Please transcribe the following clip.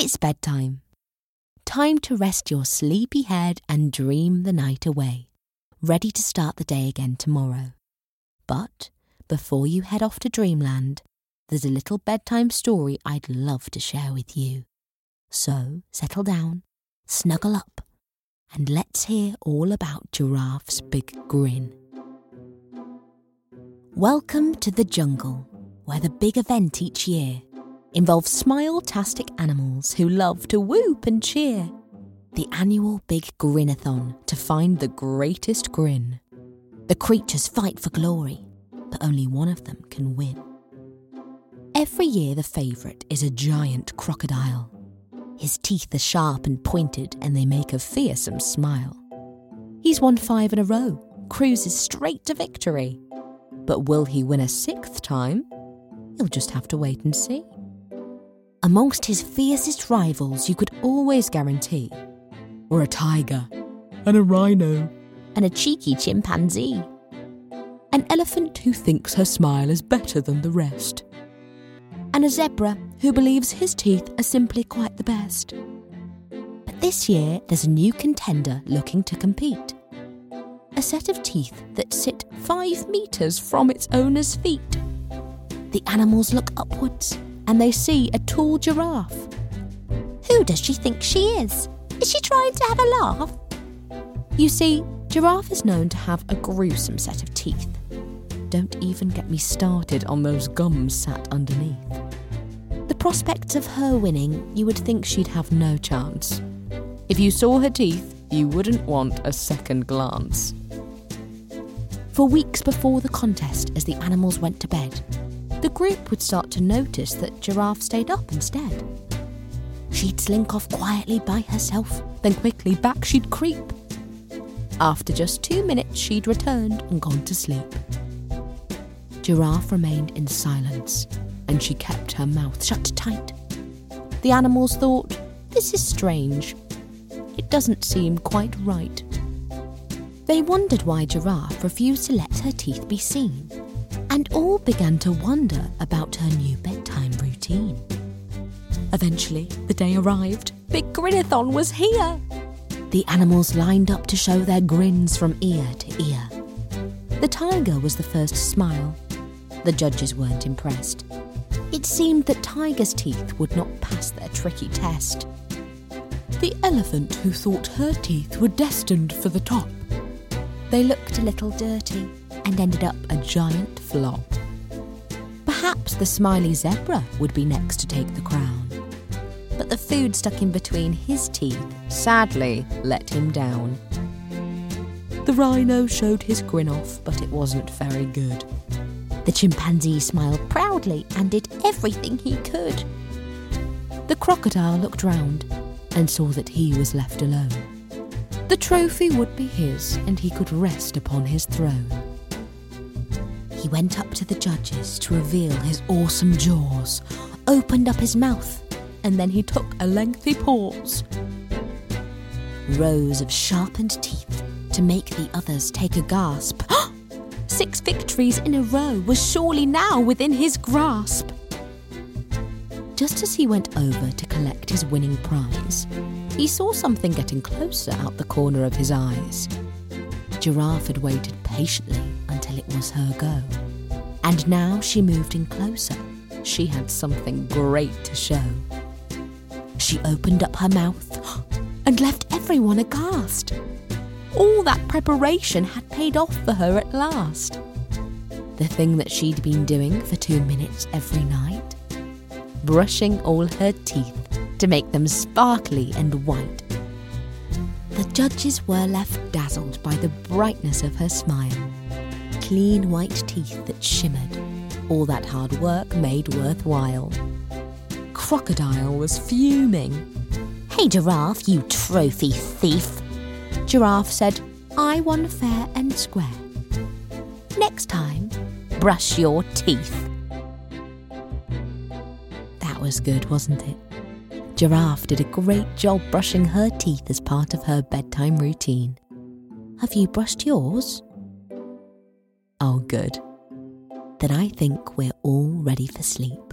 It's bedtime. Time to rest your sleepy head and dream the night away, ready to start the day again tomorrow. But before you head off to dreamland, there's a little bedtime story I'd love to share with you. So settle down, snuggle up, and let's hear all about Giraffe's big grin. Welcome to the jungle, where the big event each year involves smile-tastic animals who love to whoop and cheer. The annual Big Grinathon to find the greatest grin. The creatures fight for glory, but only one of them can win. Every year, the favourite is a giant crocodile. His teeth are sharp and pointed, and they make a fearsome smile. He's won five in a row, cruises straight to victory. But will he win a sixth time? You'll just have to wait and see. Amongst his fiercest rivals, you could always guarantee were a tiger, and a rhino, and a cheeky chimpanzee. An elephant who thinks her smile is better than the rest and a zebra who believes his teeth are simply quite the best. But this year, there's a new contender looking to compete. A set of teeth that sit five metres from its owner's feet. The animals look upwards and they see a tall giraffe. Who does she think she is? Is she trying to have a laugh? You see, giraffe is known to have a gruesome set of teeth. Don't even get me started on those gums sat underneath. The prospects of her winning, you would think she'd have no chance. If you saw her teeth, you wouldn't want a second glance. For weeks before the contest, as the animals went to bed, the group would start to notice that Giraffe stayed up instead. She'd slink off quietly by herself, then quickly back she'd creep. After just two minutes, she'd returned and gone to sleep. Giraffe remained in silence, and she kept her mouth shut tight. The animals thought, this is strange. It doesn't seem quite right. They wondered why Giraffe refused to let her teeth be seen, and all began to wonder about her new bedtime routine. Eventually, the day arrived. Big Grinathon was here. The animals lined up to show their grins from ear to ear. The tiger was the first to smile, the judges weren't impressed. It seemed that Tiger's teeth would not pass their tricky test. The elephant who thought her teeth were destined for the top. They looked a little dirty and ended up a giant flop. Perhaps the smiley zebra would be next to take the crown. But the food stuck in between his teeth sadly let him down. The rhino showed his grin off, but it wasn't very good. The chimpanzee smiled proudly and did everything he could. The crocodile looked round and saw that he was left alone. The trophy would be his, and he could rest upon his throne. He went up to the judges to reveal his awesome jaws, opened up his mouth, and then he took a lengthy pause. Rows of sharpened teeth to make the others take a gasp. six victories in a row was surely now within his grasp. Just as he went over to collect his winning prize, he saw something getting closer out the corner of his eyes. Giraffe had waited patiently was her go. And now she moved in closer. She had something great to show. She opened up her mouth and left everyone aghast. All that preparation had paid off for her at last. The thing that she'd been doing for two minutes every night? Brushing all her teeth to make them sparkly and white. The judges were left dazzled by the brightness of her smile. Clean white teeth that shimmered, all that hard work made worthwhile. Crocodile was fuming. Hey, Giraffe, you trophy thief! Giraffe said, I won fair and square. Next time, brush your teeth. That was good, wasn't it? Giraffe did a great job brushing her teeth as part of her bedtime routine. Have you brushed yours? Oh, good. Then I think we're all ready for sleep.